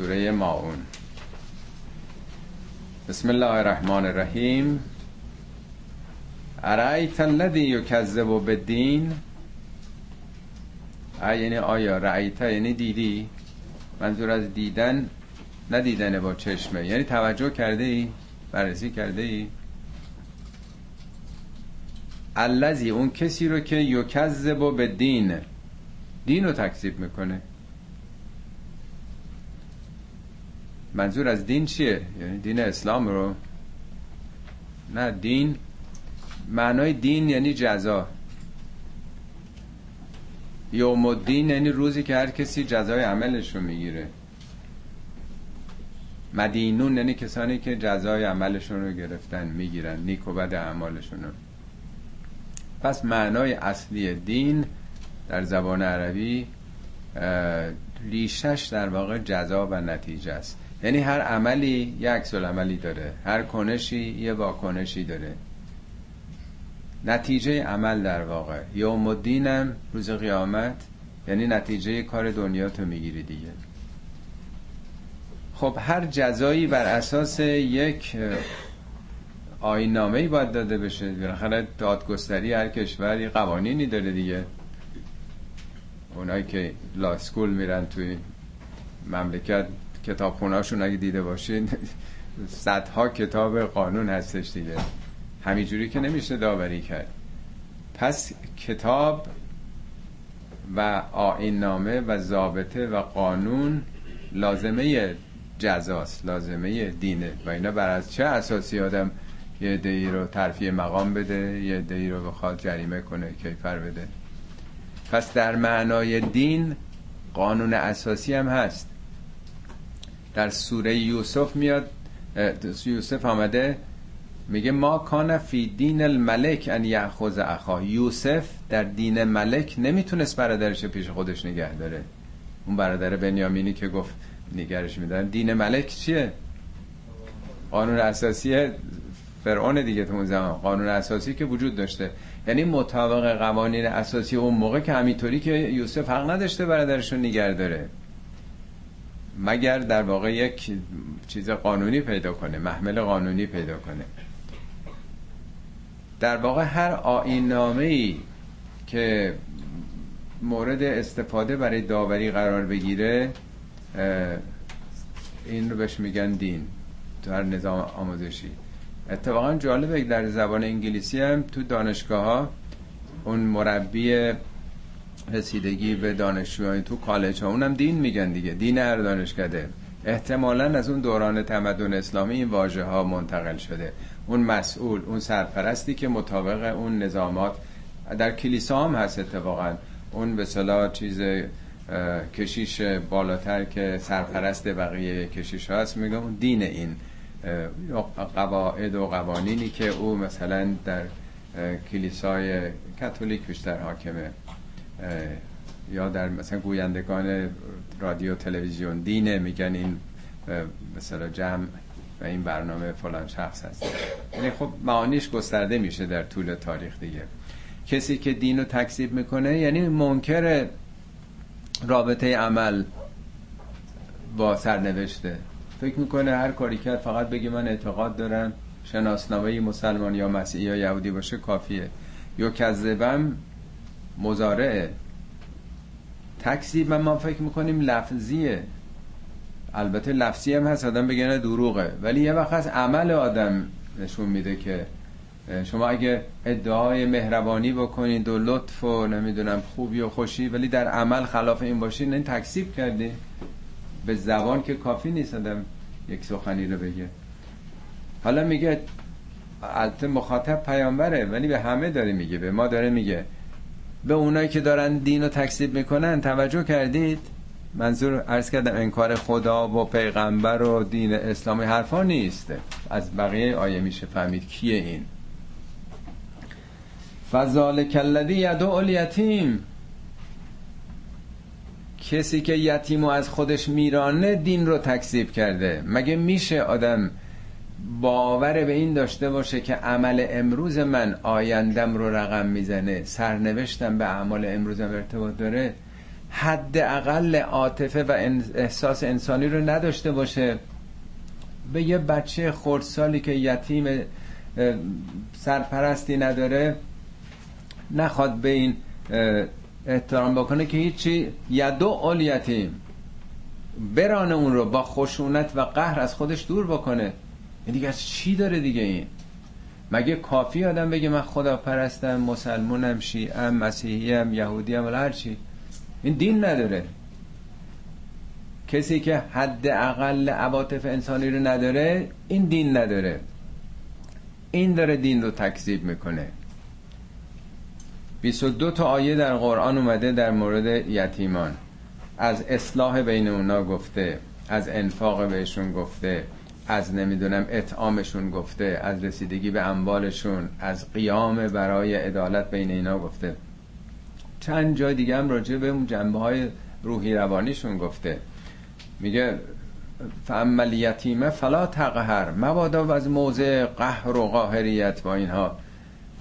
سوره ماعون. بسم الله الرحمن الرحیم. ارایت الذی یکذب بالدین؟ یعنی آیا رأیت یعنی دیدی؟ منظور از دیدن ندیدن با چشمه. یعنی توجه کرده ای؟ بررسی کرده ای؟ الذی اون کسی رو که یکذب به دین دین رو تکذیب می‌کنه. منظور از دین چیه؟ یعنی دین اسلام رو؟ نه دین. معنای دین یعنی جزا. یوم الدین یعنی روزی که هر کسی جزای عملش رو می‌گیره. مدینون یعنی کسانی که جزای عملشون رو گرفتن می‌گیرن نیک و بد اعمالشون رو. پس معنای اصلی دین در زبان عربی ریشش در واقع جزا و نتیجه است. یعنی هر عملی یک عکس عملی داره هر کنشی یه واکنشی داره. نتیجه عمل در واقع. یوم الدینم روز قیامت یعنی نتیجه کار دنیا تو می‌گیری دیگه. خب هر جزایی بر اساس یک آین نامه باید داده بشه. بالاخره دادگستری هر کشوری قوانینی داره دیگه. اونایی که لاسکول میرن توی مملکت کتاب خونهاشون اگه دیده باشین صدها کتاب قانون هستش دیگه. همینجوری که نمیشه داوری کرد. پس کتاب و آین نامه و ضابطه و قانون لازمه جزاست لازمه دینه. و اینا بر از چه اساسی آدم یه دهی رو ترفیع مقام بده یه دهی رو بخواد جریمه کنه کیفر بده؟ پس در معنای دین قانون اساسی هم هست. در سوره یوسف میاد یوسف آمده میگه ما کان فی دین الملک ان یاخذ اخا. یوسف در دین ملک نمی‌تونست برادرش پیش خودش نگه داره. اون برادر بنیامینی که گفت نگرش میدن دین ملک چیه؟ قانون اساسی فرعون دیگه تو اون زمان. قانون اساسی که وجود داشته. یعنی مطابق قوانین اساسی اون موقع که همینطوری که یوسف حق نداشته برادرش رو نگه داره. مگر در واقع یک چیز قانونی پیدا کنه محمل قانونی پیدا کنه. در واقع هر آین ای که مورد استفاده برای داوری قرار بگیره این رو بهش میگن دین تو هر نظام آموزشی. اتفاقا جالبه در زبان انگلیسی هم تو دانشگاه ها اون مربی رسیدگی به دانشجویان تو کالج ها اونم دین میگن دیگه. دین هر دانشکده. احتمالا از اون دوران تمدن اسلامی این واژه ها منتقل شده. اون مسئول اون سرپرستی که مطابق اون نظامات در کلیسا هم هست اتفاقا. اون به صلاح چیز کشیش بالاتر که سرپرست بقیه کشیش هست میگم اون دین این قواعد و قوانینی که او مثلا در کلیسای کاتولیک بیشتر حاکمه. یا در مثلا گویندگان رادیو تلویزیون دینه میگن این مثلا جمع و این برنامه فلان شخص هست. یعنی خب معانیش گسترده میشه در طول تاریخ دیگه. کسی که دین رو تکذیب می‌کنه یعنی منکر رابطه عمل با سرنوشته. فکر می‌کنه هر کاری کرد فقط بگی من اعتقاد دارم شناسنامه مسلمان یا مسیحی یا یهودی باشه کافیه. یا کذبم مزارعه. تکذیب من ما فکر می‌کنیم لفظیه. البته لفظی هم هست آدم بگه دروغه. ولی یه وقت از عمل آدم نشون میده که شما اگه ادعای مهربانی بکنید و لطف و نمی‌دونم خوبی و خوشی ولی در عمل خلاف این باشید این تکسیب کردی. به زبان که کافی نیست آدم یک سخنی رو بگه. حالا میگه البته مخاطب پیامبره ولی به همه داره میگه به ما داره میگه. به اونایی که دارن دین رو تکسیب می‌کنن توجه کردید؟ منظور عرض کردم انکار خدا و پیغمبر و دین اسلامی حرفا نیست. از بقیه آیه میشه فهمید کیه این. فذالک الذی یدعو الیتیم کسی که یتیمو از خودش میرانه دین رو تکذیب کرده. مگه میشه آدم باور به این داشته باشه که عمل امروز من آیندم رو رقم می‌زنه سرنوشتم به اعمال امروزم ارتباط داره حد اقل عاطفه و احساس انسانی رو نداشته باشه. به یه بچه خردسالی که یتیم سرپرستی نداره نخواد به این احترام بکنه که هیچی. یدو اول یتیم برانه اون رو با خشونت و قهر از خودش دور بکنه. این دیگه از چی داره دیگه این؟ مگه کافی آدم بگه من خدا پرستم مسلمونم شیعم مسیحیم یهودیم ولی هر چی. این دین نداره. کسی که حد اقل عواطف انسانی رو نداره این دین نداره. این داره دین رو تکذیب می‌کنه. 22 تا آیه در قرآن اومده در مورد یتیمان. از اصلاح بین اونا گفته از انفاق بهشون گفته. از نمی‌دونم اطعامشون گفته از رسیدگی به اموالشون از قیام برای عدالت بین اینا گفته. چند جای دیگه هم راجع به اون جنبه های روحی روانیشون گفته. میگه یتیمه فلا تقهر. مبادا از موضع قهر و قاهریت با اینها.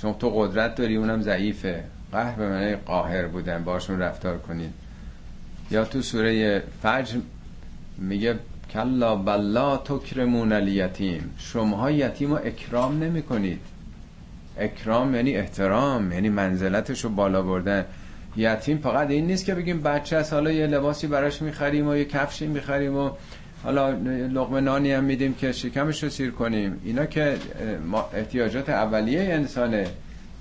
چون تو قدرت داری اونم ضعیفه. قهر به معنی قاهر بودن باشون رفتار کنید یا تو سوره فجر میگه کلا بلا تکرمون الیتیم. شما یتیم رو اکرام نمی کنید اکرام یعنی احترام یعنی منزلتش رو بالا بردن. یتیم فقط این نیست که بگیم بچه از حالا یه لباسی براش می‌خریم و یه کفشی می‌خریم و حالا لقمه نانی هم میدیم که شکمش رو سیر کنیم. اینا که احتیاجات اولیه انسانه.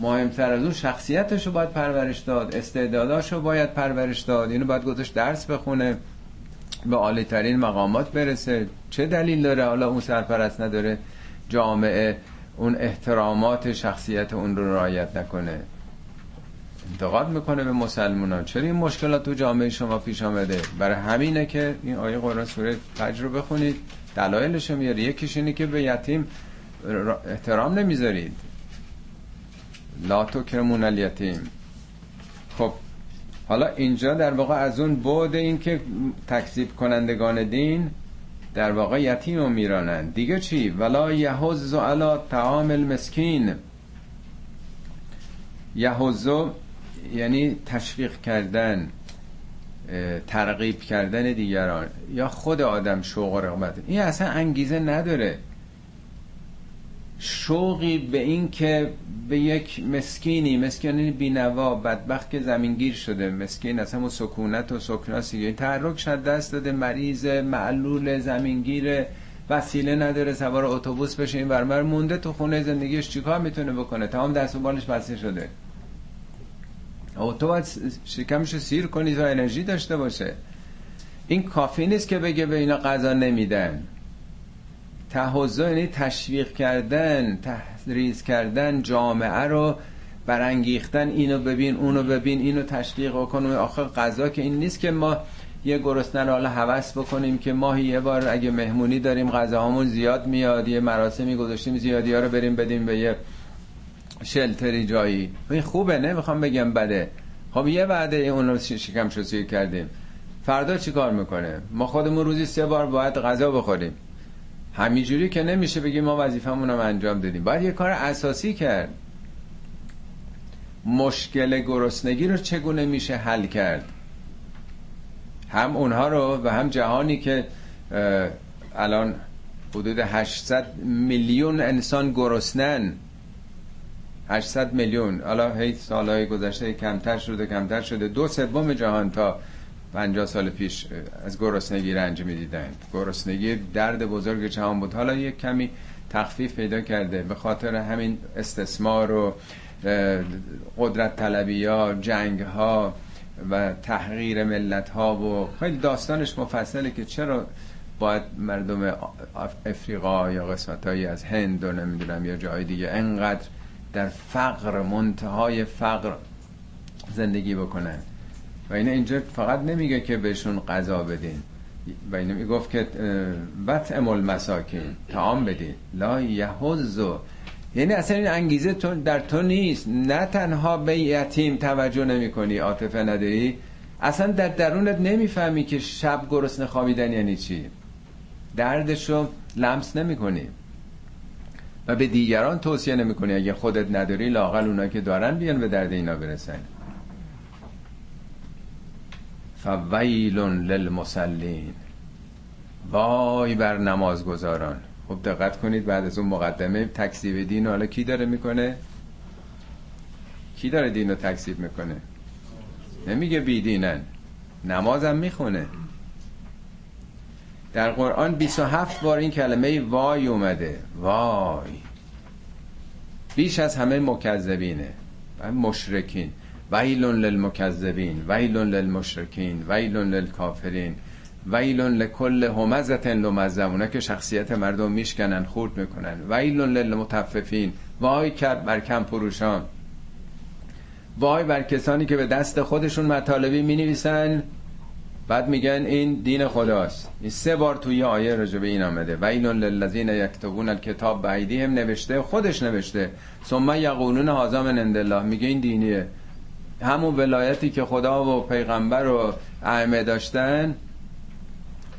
مهمتر از اون شخصیتش رو باید پرورش داد. استعداداش رو باید پرورش داد. اینو باید گذاشت درس بخونه. به عالی ترین مقامات برسه. چه دلیل داره؟ حالا اون سرپرست نداره جامعه اون احترامات شخصیت اون رو رعایت نکنه. انتقاد می‌کنه به مسلمان چرا این مشکلات تو جامعه شما پیش آمده؟ برای همینه که این آیه قرآن سوره فجر رو بخونید دلایلش میاره یکیش اینه که به یتیم احترام نمی‌ذارید. لا کرمون الیتیم. خب حالا اینجا در واقع از اون بود این که تکذیب کنندگان دین در واقع یتیم رو میرانند دیگه چی؟ ولا یهوز علا تعام المسکین. یهوزو یعنی تشویق کردن ترغیب کردن دیگران یا خود آدم شوق و رغبت. این اصلا انگیزه نداره. شوقی به این که به یک مسکینی مسکینی بینوا بدبخت که زمینگیر شده مسکین از همون سکونت و سکناسی این تحرک شد دست داده مریض معلول زمینگیر وسیله نداره سوار اتوبوس بشه این ورمر مونده تو خونه زندگیش چیکار می‌تونه بکنه؟ تمام دست و بالش بسته شده. تو باید شکمش سیر کنی تا انرژی داشته باشه. این کافی نیست که بگه به اینا غذا نمیدن. تحضا یعنی تشویق کردن تحریز کردن جامعه رو برانگیختن اینو ببین اونو ببین اینو تشویق کن آخه غذا که این نیست که ما یه گرسنه رو حالا حوس بکنیم که ماهی یه بار اگه مهمونی داریم غذاهامون زیاد میاد یه مراسمی گذاشتیم زیادی ها رو بریم بدیم به یه شلتری جایی. این خوبه نه می‌خوام بگم بده. خب یه وعده اون رو شکم شوسی کردیم. فردا چی کار می‌کنه؟ ما خودمون روزی سه بار باید غذا بخوریم. همینجوری که نمیشه بگیم ما وظیفمون رو انجام دادیم. باید یه کار اساسی کرد. مشکل گرسنگی رو چگونه میشه حل کرد؟ هم اونها رو و هم جهانی که الان حدود 800 میلیون انسان گرسنن. 800 میلیون. حالا هی سالهای گذشته کمتر شده کمتر شده. دو سوم جهان تا 50 سال پیش از گرسنگی رنج می‌دیدند گرسنگی درد بزرگ جهان بود. حالا یک کمی تخفیف پیدا کرده. به خاطر همین استثمار و قدرت طلبی ها جنگ ها و تحقیر ملت ها و خیلی داستانش مفصله که چرا باید مردم افریقا یا قسمت از هند و نمی‌دونم یا جای دیگه انقدر در فقر منتهای فقر زندگی بکنن. و این اینجا فقط نمیگه که بهشون غذا بدین. و اینو می‌گفت که بط امول مساکین تعام بدین. لا یهوزو یعنی اصلا این انگیزه تو در تو نیست. نه تنها به یتیم توجه نمی کنی عاطفه نداری. اصلا در درونت نمی‌فهمی که شب گرسنه خوابیدن یعنی چی. دردشو لمس نمی کنی و به دیگران توصیه نمی‌کنی. اگه خودت نداری لاقل اونا که دارن بیان به درد اینا برسن. فویل للمسلین وای بر نمازگزاران. خب دقت کنید بعد از اون مقدمه تکذیب دین حالا کی داره می‌کنه؟ کی داره دین رو تکذیب می‌کنه؟ نمیگه بیدینن نمازم می‌خونه. در قرآن 27 بار این کلمه وای اومده. وای. بیش از همه مکذبینه. و مشرکین. ویل للمکذبین ویل للمشرکین ویل للکافرین ویل لکل همزت لمزه که شخصیت مردم میشکنن خورد می‌کنن. ویل للمتففین. وای کرد بر کم پروشان. وای بر کسانی که به دست خودشون مطالبی می نویسن بعد میگن این دین خداست. این سه بار توی آیه راجع به این آمده. و این للذین یکتبون الکتاب به هم نوشته خودش نوشته. ثم یقولون هذا من الله. میگه این دینیه. همون ولایتی که خدا و پیغمبر و ائمه داشتن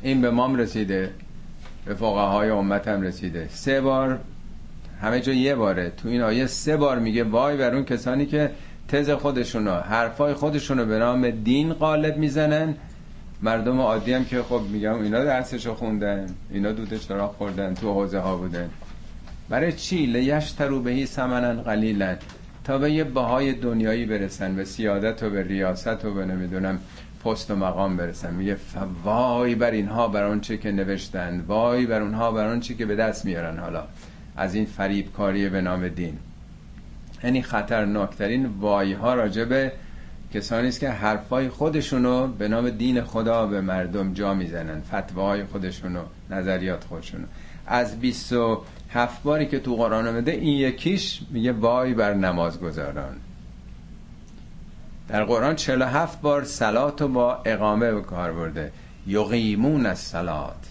این به مام رسیده. به فقهای امت هم رسیده. سه بار همه جا یه باره. تو این آیه سه بار میگه وای بر اون کسانی که تز خودشونو حرفای خودشونو به نام دین قالب می‌زنن. مردم عادی هم که خب میگم اینا درسشو خوندن اینا دود چرا خوردن تو حوزه ها بودن. برای چی؟ لیشترو بهی سمنن قلیلا. تا به یه بهای دنیایی برسن به سیادت و به ریاست و به نمی‌دونم پست و مقام برسن. میگه وای بر اینها بر اون چه که نوشتن وای بر اونها بر چی که به دست میارن. حالا از این فریبکاری به نام دین. یعنی خطرناکترین وای ها راجبه کسانی است که حرفای خودشونو به نام دین خدا به مردم جا می‌زنن. فتواهای خودشونو نظریات خودشونو. از 27 باری که تو قرآن آمده این یکیش میگه وای بر نماز گذاران در قرآن 47 بار سلات رو با اقامه به کار برده. یقیمون از سلات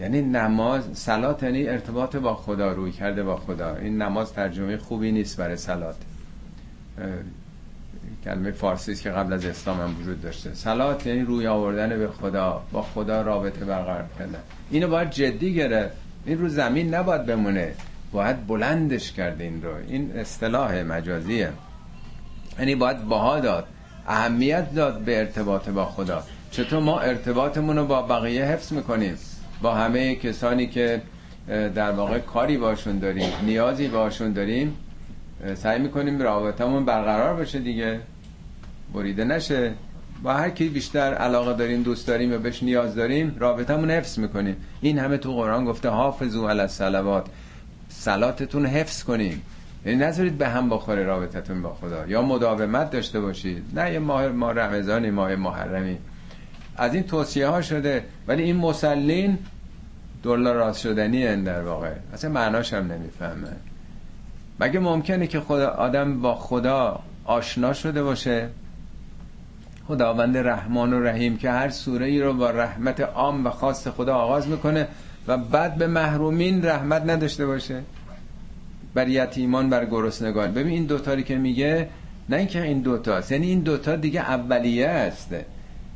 یعنی نماز سلات یعنی ارتباط با خدا روی کرده با خدا. این نماز ترجمه خوبی نیست برای سلات کلمه فارسی که قبل از اسلام هم وجود داشته. سلات یعنی روی آوردن به خدا با خدا رابطه برقرار کردن. اینو باید جدی گرفت. این رو زمین نباید بمونه. باید بلندش کرد این رو. این اصطلاح مجازیه. یعنی باید باها داد اهمیت داد به ارتباط با خدا. چطور ما ارتباطمون رو با بقیه حفظ می‌کنیم؟ با همه کسانی که در واقع کاری باشون داریم نیازی باشون داریم سعی می‌کنیم رابطمون برقرار باشه دیگه. بریده نشه. با هر کی بیشتر علاقه داریم دوست داریم و بهش نیاز داریم رابطمون حفظ می‌کنیم. این همه تو قرآن گفته حافظو علی الصلوات. صلاتتون حفظ کنیم. یعنی نذارید به هم بخوره رابطتون با خدا. یا مداومت داشته باشید. نه یه ماه ماه رمضانی ماه محرمی. از این توصیه ها شده. ولی این مسلین دلار راست شدنی در واقع. اصلا معناش هم نمی‌فهمه. مگه ممکنه که خدا آدم با خدا آشنا شده باشه؟ خداوند رحمان و رحیم که هر سوره ای رو با رحمت عام و خاص خدا آغاز می‌کنه و بعد به محرومین رحمت نداشته باشه. بر یتیمان بر گرسنگان. ببین این دوتاری که میگه نه اینکه این دوتاست یعنی این دوتا دیگه اولیه است.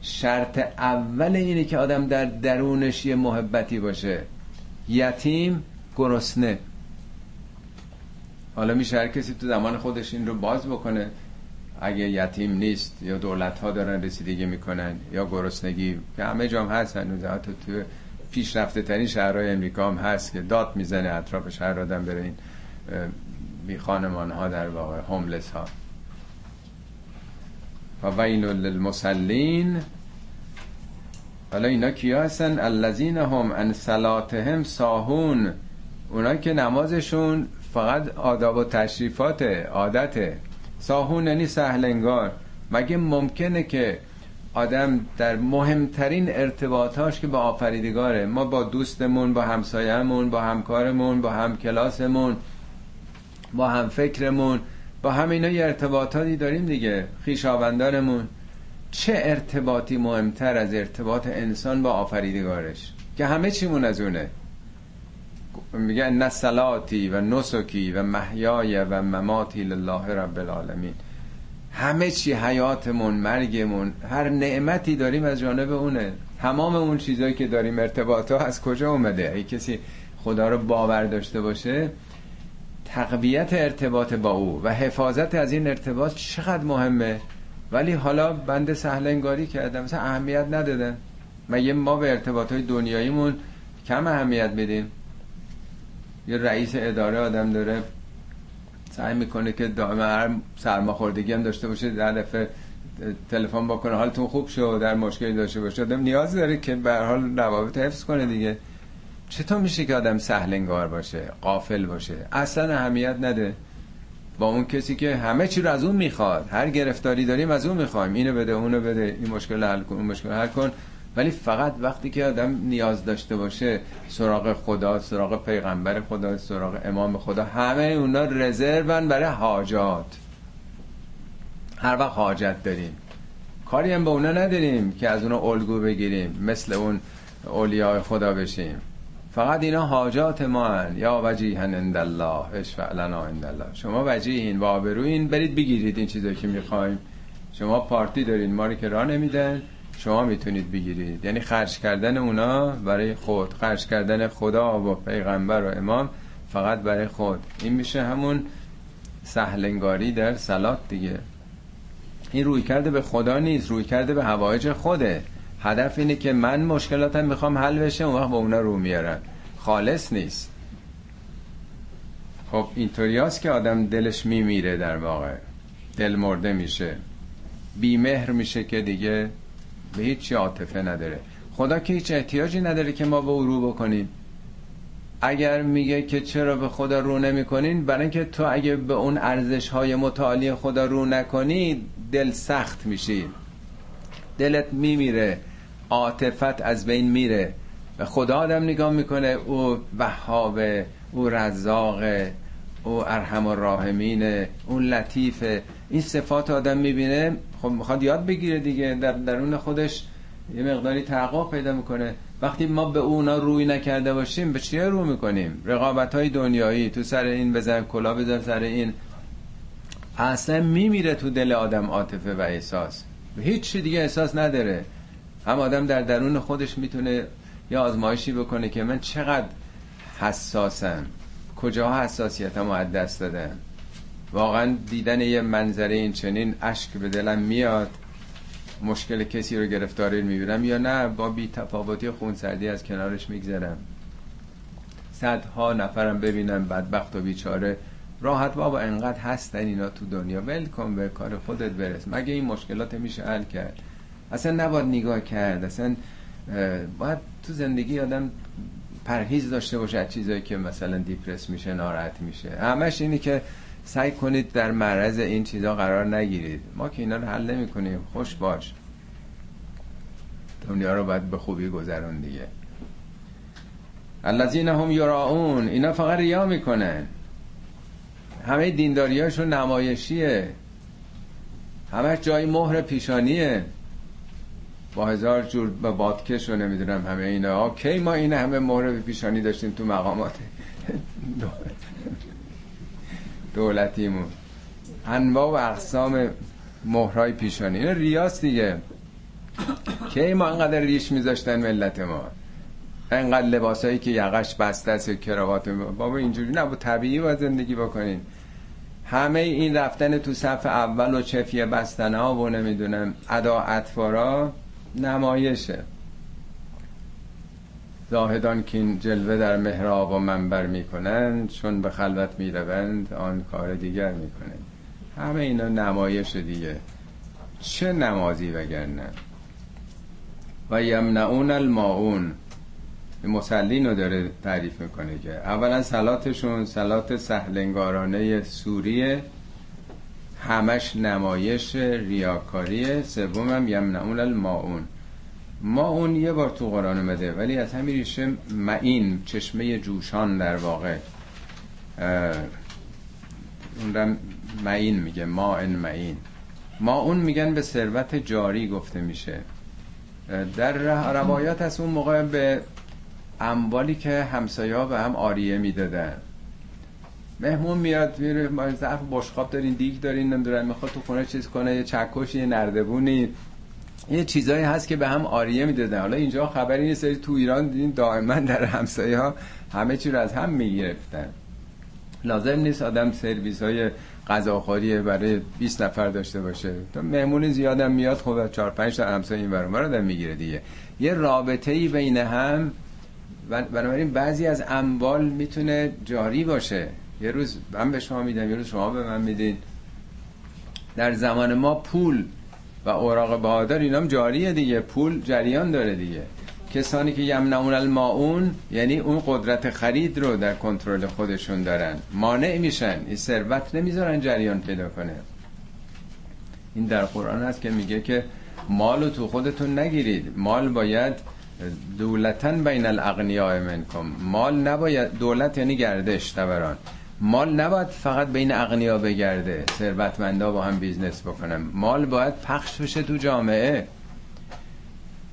شرط اول اینه که آدم در درونش یه محبتی باشه. یتیم گرسنه. حالا میشه هر کسی تو زمان خودش این رو باز بکنه. اگه یتیم نیست یا دولت ها دارن رسیدگی می‌کنن یا گرسنگی که همه جام هست هنوز. حتی تو پیشرفته ترین شهرهای امریکا هم هست که داد می‌زنه اطراف شهر آدم بره این بی خانمان ها در واقع هوملس ها و ویل للمسلین حالا اینا کیا هستن؟ الذین هم ان صلاتهم ساهون. اونا که نمازشون فقط آداب و تشریفات عادته. ساهون یعنی سهلنگار. مگه ممکنه که آدم در مهمترین ارتباطاش که با آفریدگاره ما با دوستمون با همسایهمون با همکارمون با همکلاسمون با هم فکرمون با همینا یه ارتباطاتی داریم دیگه خیشاوندانمون چه ارتباطی مهمتر از ارتباط انسان با آفریدگارش؟ که همه چیمون از اونه. میگه نه صلاتی و نسکی و محیای و مماتی لله رب العالمین. همه چی حیاتمون مرگمون هر نعمتی داریم از جانب اونه. تمام اون چیزایی که داریم ارتباطا از کجا اومده؟ ای کسی خدا رو باور داشته باشه تقویت ارتباط با او و حفاظت از این ارتباط چقدر مهمه؟ ولی حالا بند سهل انگاری کردم. مثلا اهمیت ندادن. مگه ما به ارتباط های دنیاییمون کم اهمیت بدیم یه رئیس اداره آدم داره سعی می‌کنه که دائما هر سرماخوردگی هم داشته باشه در دفعه تلفن بکنه حالتون خوب شد در مشکلی داشته باشه. آدم نیاز داره که به حال روابط حفظ کنه دیگه. چطور میشه که آدم سهل انگار باشه قافل باشه؟ اصلا اهمیت نده. با اون کسی که همه چی رو از اون می‌خواد هر گرفتاری داریم از اون می‌خوایم. اینو بده اونو بده این مشکل حل کن اون مشکل حل کن. ولی فقط وقتی که آدم نیاز داشته باشه سراغ خدا سراغ پیغمبر خدا سراغ امام خدا همه اونا رزرون برای حاجات. هر وقت حاجت داریم. کاری هم به اونا نداریم که از اونا الگو بگیریم مثل اون اولیاء خدا بشیم. فقط اینا حاجات ما هن. یا وجیهن اند الله اشفع لنا اند الله. شما وجیهین و آبروین برید بگیرید این چیزایی که می‌خوایم. شما پارتی دارین ما که راه نمیدن. شما می‌تونید بگیرید. یعنی خرج کردن اونا برای خود. خرج کردن خدا و پیغمبر و امام فقط برای خود. این میشه همون سهلنگاری در سلات دیگه. این روی کرده به خدا نیست روی کرده به هوایج خوده. هدف اینه که من مشکلاتم می‌خوام حل بشه اون وقت با اونا رو میارن. خالص نیست. خب اینطوری که آدم دلش میمیره در واقع. دل مرده میشه. بیمهر میشه که دیگه به هیچ عاطفه نداره. خدا که هیچ احتیاجی نداره که ما به او رو بکنیم. اگر میگه که چرا به خدا رو نمی‌کنین برای اینکه تو اگه به اون ارزش های متعالی خدا رو نکنی دل سخت میشی. دلت میمیره. عاطفت از بین میره. به خدا آدم نگاه می‌کنه. او وهابه او رزاقه او ارحم الراحمینه اون لطیفه این صفات آدم می‌بینه خب می‌خواد یاد بگیره دیگه. در درون خودش یه مقداری تحقق پیدا می‌کنه. وقتی ما به اونا روی نکرده باشیم به چیه رو می‌کنیم؟ رقابت های دنیایی تو سر این بزن کلا بزن سر این. اصلا میمیره تو دل آدم عاطفه و احساس. هیچ دیگه احساس نداره. هم آدم در درون خودش می‌تونه یا آزمایشی بکنه که من چقدر حساسم. کجا حساسیتم از دست دادم واقعا دیدن یه منظره این چنین اشک به دلم میاد. مشکل کسی رو گرفتاری می‌بینم یا نه با بی تفاوتی خونسردی از کنارش میگذرم. صدها نفرم ببینم بدبخت و بیچاره. راحت بابا انقدر هستن اینا تو دنیا. ول کن به کار خودت برس. مگه این مشکلات میشه حل کرد؟ اصلا نباید نگاه کرد. اصلا باید تو زندگی آدم پرهیز داشته باشه از چیزایی که مثلا دیپرس میشه ناراحت میشه. همش اینی که سعی کنید در معرض این چیزا قرار نگیرید. ما که اینا رو حل نمی کنیم خوش باش. دنیا رو باید به خوبی گذرون دیگه. الذین هم یراون اینا فقط ریا می‌کنن. همه دینداریاشون نمایشیه. همه جای مهر پیشانیه. با هزار جور به بادکش رو نمی‌دونم همه اینا. کی ما این همه مهر پیشانی داشتیم تو مقامات. دولتیمون. انواع و اقسام مهرهای پیشانی. این ریاست دیگه. کی ما انقدر ریش میذاشتن ملت ما؟ انقدر لباسایی که یقش بسته است کراوات بابا اینجوری نبود. طبیعی با زندگی بکنین. همه این رفتن تو صف اول و چفیه بستن ها و نمی‌دونم ادا اطفارا. نمایشه. زاهدان که این جلوه در محراب و منبر می‌کنند چون به خلوت می‌روند آن کار دیگر می‌کنند. همه اینا نمایش دیگه. چه نمازی وگرنه؟ و یمنعون الماعون. مسلین رو داره تعریف می‌کنه که اولا سلاتشون سلات سهلنگارانه سوریه همش نمایش ریاکاریه سوم هم یمنعون الماعون. ما اون یه بار تو قرآن اومده ولی از همین ریشه معین چشمه جوشان در واقع. اون رو معین میگه ما ان معین. ما اون میگن به ثروت جاری گفته میشه. در روایات از اون موقع به اموالی که همسایه به هم آریه می‌دادن. مهمون میاد میره ظرف بشقاب دارین دیگ دارین نمی‌دونم می‌خواد تو خونه چیز کنه یه چکش یه نردبونی. یه چیزایی هست که به هم آریه می‌دادن. حالا اینجا خبری نیست تو ایران دیدین دائما در همسایه ها همه چی رو از هم می‌گرفتن. لازم نیست آدم سرویس های غذاخوری برای 20 نفر داشته باشه. تو مهمون زیادم میاد خب 4 5 تا همسایه این برام رو می‌گیره دیگه. یه رابطه ای بین هم بنابراین بعضی از اموال می‌تونه جاری باشه. یه روز من به شما میدم یه روز شما به من میدین. در زمان ما پول و اوراق بهادار اینام جاریه دیگه. پول جریان داره دیگه. کسانی که یمنعون الماعون یعنی اون قدرت خرید رو در کنترل خودشون دارن. مانع میشن. این ثروت نمی‌ذارن جریان پیدا کنه. این در قرآن هست که میگه که مال رو تو خودتون نگیرید. مال باید دولتن بین الاغنیاء منکم. مال نباید دولت یعنی گردش تبران مال نباید فقط بین اغنیا بگرده ثروتمندا با هم بیزنس بکنن. مال باید پخش بشه تو جامعه.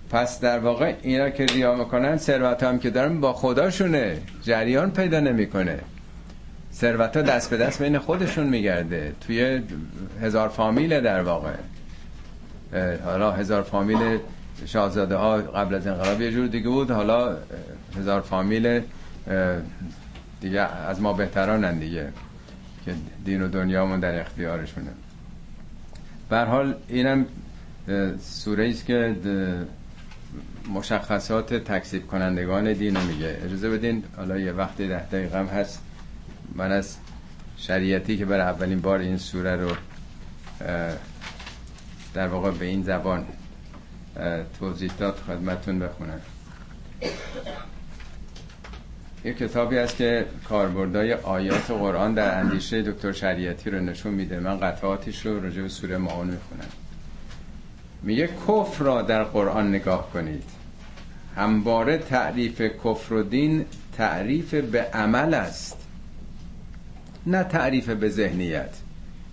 پس در واقع اینا که ریا می‌کنن ثروت هم که دارن با خداشونه جریان پیدا نمی‌کنه. ثروت ها دست به دست بین خودشون میگرده. توی هزار فامیل در واقع. حالا هزار فامیل شاهزاده ها قبل از انقلاب یه جور دیگه بود. حالا هزار فامیل دیگه از ما بهترانن دیگه که دین و دنیامون در اختیارشونه. بر حال اینم سوره است که مشخصات تکسیب کنندگان دین رو میگه. اجازه بدین حالا یه وقتی ده دقیقه هم هست. من از شریعتی که برای اولین بار این سوره رو در واقع به این زبان توضیح داد خدمتون بخونم. یه کتابی هست که کاربردهای آیات قرآن در اندیشه دکتر شریعتی رو نشون میده. من قطعاتش رو راجع به سوره معاون می‌خونم. میگه کفر را در قرآن نگاه کنید. همواره تعریف کفر و دین تعریف به عمل است. نه تعریف به ذهنیت.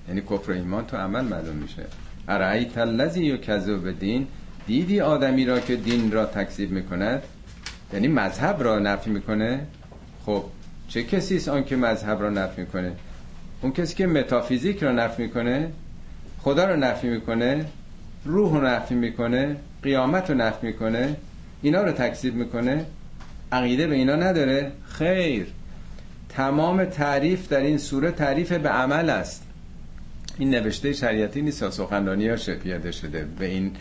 یعنی کفر و ایمان تو عمل معلوم میشه. ارعیت الذی به دین؟ دیدی آدمی را که دین را تکذیب می‌کند؟ یعنی مذهب را نفی می‌کنه؟ خب چه کسی است آن که مذهب را نفی می‌کنه؟ اون کسی که متافیزیک را نفی می‌کنه خدا رو نفی می‌کنه روح رو نفی می‌کنه قیامت رو نفی می‌کنه اینا رو تکذیب می‌کنه؟ عقیده به اینا نداره. خیر. تمام تعریف در این سوره تعریف به عمل است. این نوشته شریعتی نیست سخنرانی ها پیاده شده. به این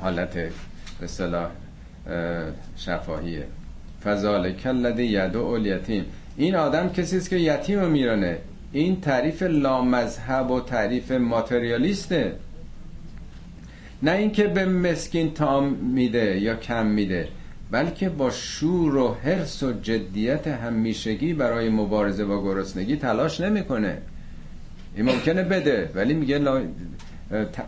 حالت به صلاح شفاهیه. فذالک الذی یدعو الیتیم این آدم کسی است که یتیم رو میرانه. این تعریف لامذهب و تعریف ماتریالیسته. نه اینکه به مسکین تام میده یا کم میده بلکه با شور و حرس و جدیت همیشگی برای مبارزه با گرسنگی تلاش نمی‌کنه. این ممکنه بده ولی میگه لا...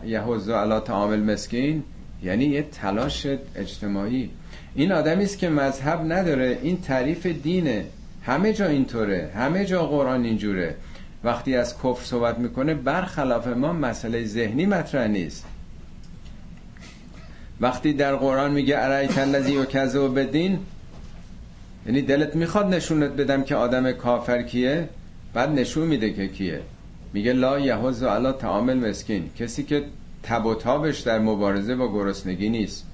یهوزو علا تعامل مسکین یعنی یه تلاش اجتماعی. این آدمی است که مذهب نداره این تعریف دینه. همه جا اینطوره همه جا قرآن اینجوره. وقتی از کفر صحبت می‌کنه برخلاف ما مسئله ذهنی مطرح نیست. وقتی در قرآن میگه ارایت الذی و بدین یعنی دلت می‌خواد نشونت بدم که آدم کافر کیه؟ بعد نشون میده که کیه. میگه لا یهوز علا تعامل مسکین کسی که تب و تابش در مبارزه با گرسنگی نیست.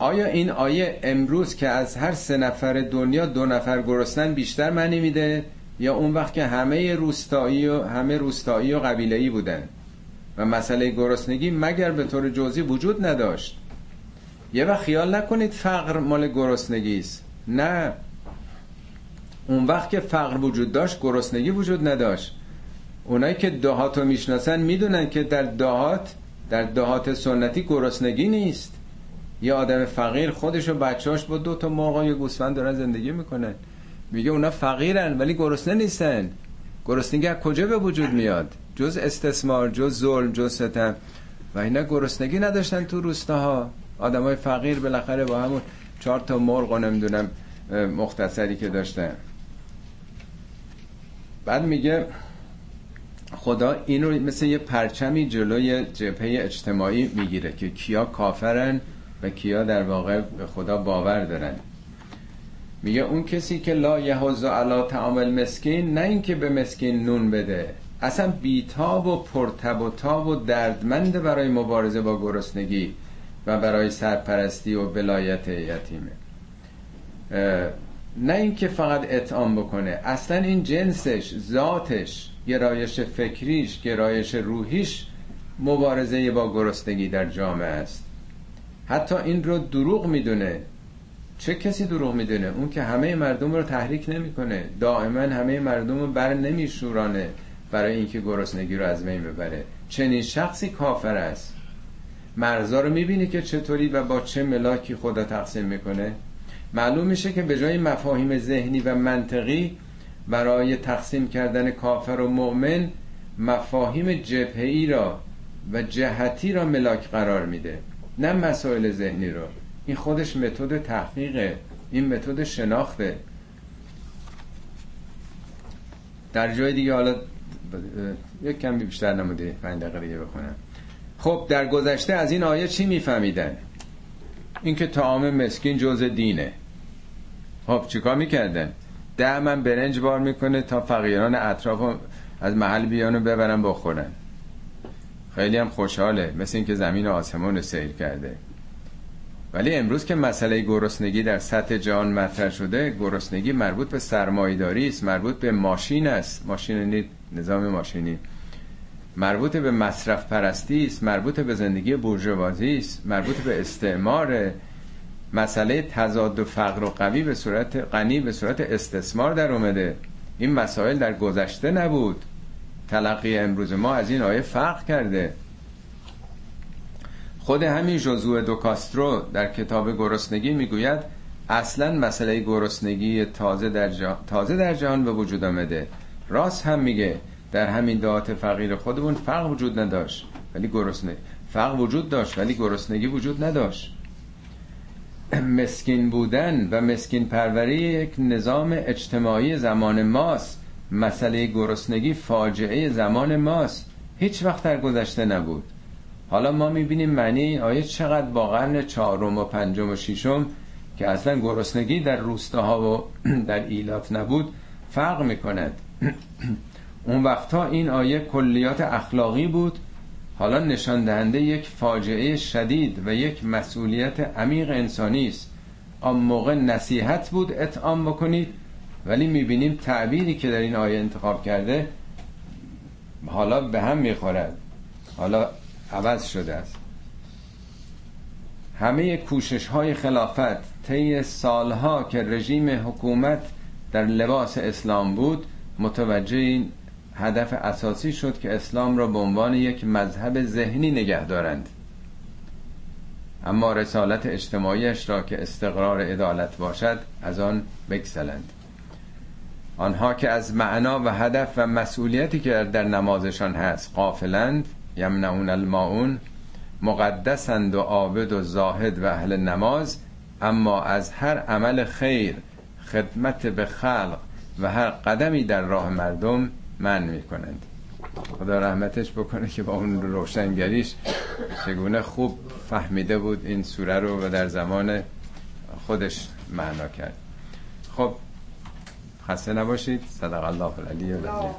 آیا این آیه امروز که از هر سه نفر دنیا دو نفر گرسنن بیشتر معنی میده؟ یا اون وقت که همه روستایی و همه روستایی و قبیله‌ای بودن؟ و مسئله گرسنگی مگر به طور جزئی وجود نداشت؟ یه وقت خیال نکنید فقر مال گرسنگی است. نه. اون وقت که فقر وجود داشت گرسنگی وجود نداشت. اونایی که دهات رو می‌شناسن می‌دونن که در دهات در دهات سنتی گرسنگی نیست. یه آدم فقیر خودش و بچهاش با دو تا مرغ و گوسفند دارن زندگی می‌کنن. میگه اونا فقیرن ولی گرسنه نیستن. گرسنگی از کجا به وجود میاد؟ جز استثمار جز ظلم جز ستم. و اینا گرسنگی نداشتن تو روستاها. آدمای فقیر بالاخره با همون چهار تا مرغ و نمی‌دونم مختصری که داشتن. بعد میگه خدا این رو مثل یه پرچمی جلوی جبهه اجتماعی می‌گیره که کیا کافرن و کیا در واقع به خدا باور دارن. میگه اون کسی که لا یهوز علا تعامل مسکین نه اینکه به مسکین نون بده. اصلا بیتاب و پرتب و تاب و دردمند برای مبارزه با گرسنگی و برای سرپرستی و بلایت یتیمه. نه اینکه فقط اطعام بکنه. اصلا این جنسش ذاتش گرایش فکریش گرایش روحیش مبارزه با گرسنگی در جامعه است. حتی این رو دروغ می‌دونه. چه کسی دروغ می‌دونه؟ اون که همه مردم رو تحریک نمی‌کنه. دائما همه مردم رو بر نمیشورانه برای اینکه گرسنگی رو از بین ببره. چنین شخصی کافر است. مرزا رو می‌بینی که چطوری و با چه ملاکی خدا تقسیم می‌کنه. معلوم میشه که به جای مفاهیم ذهنی و منطقی برای تقسیم کردن کافر و مؤمن مفاهیم جبهی را و جهتی را ملاک قرار میده. نه مسائل ذهنی رو. این خودش متد تحقیقه. این متد شناخته. در جای دیگه حالا یک کمی بیشتر نموده پنج دقیقه دیگه بخونم. خب در گذشته از این آیه چی میفهمیدن؟ اینکه طعام مسکین جز دینه. خب چیکار می‌کردن؟ ده من برنج بار می‌کنه تا فقیران اطراف از محل بیانو ببرن بخورن. خیلی هم خوشحاله مثل اینکه زمین و آسمان رو سیر کرده. ولی امروز که مسئله گرسنگی در سطح جهان مطرح شده گرسنگی مربوط به سرمایداری است مربوط به ماشین است. ماشین نظام ماشینی. مربوط به مصرف پرستی است مربوط به زندگی بورژوازی است مربوط به استعمار مسئله تضاد و فقر و قوی به صورت غنی به صورت استثمار در اومده. این مسائل در گذشته نبود. تلقی امروز ما از این آیه فرق کرده. خود همین جزوه دو کاسترو در کتاب گرسنگی می‌گوید اصلا مسئله گرسنگی تازه در, جهان تازه در جهان به وجود آمده. راست هم میگه در همین دعات فقیر خودمون فرق وجود نداشت ولی گرسنگی فرق وجود داشت ولی گرسنگی وجود نداشت. مسکین بودن و مسکین پروری یک نظام اجتماعی زمان ماست. مسئله گرسنگی فاجعه زمان ماست. هیچ وقت در گذشته نبود. حالا ما می‌بینیم معنی آیه چقدر با قرن چهارم و پنجم و ششم که اصلا گرسنگی در روستاها و در ایلات نبود فرق می‌کند. اون وقتها این آیه کلیات اخلاقی بود. حالا نشان دهنده یک فاجعه شدید و یک مسئولیت عمیق انسانی است. آن موقع نصیحت بود اطعام بکنید. ولی می‌بینیم تعبیری که در این آیه انتخاب کرده حالا به هم می‌خورد حالا عوض شده است. همه کوشش های خلافت طی سالها که رژیم حکومت در لباس اسلام بود متوجه این هدف اساسی شد که اسلام را به عنوان یک مذهب ذهنی نگه دارند. اما رسالت اجتماعیش را که استقرار عدالت باشد از آن بگسلند. آنها که از معنا و هدف و مسئولیتی که در نمازشان هست قافلند یمنعون الماعون مقدسند و عابد و زاهد و اهل نماز اما از هر عمل خیر خدمت به خلق و هر قدمی در راه مردم من می‌کنند. خدا رحمتش بکنه که با اون روشنگریش چگونه خوب فهمیده بود این سوره رو و در زمان خودش معنا کرد. خب خسته نباشید. صدق الله العلی العظیم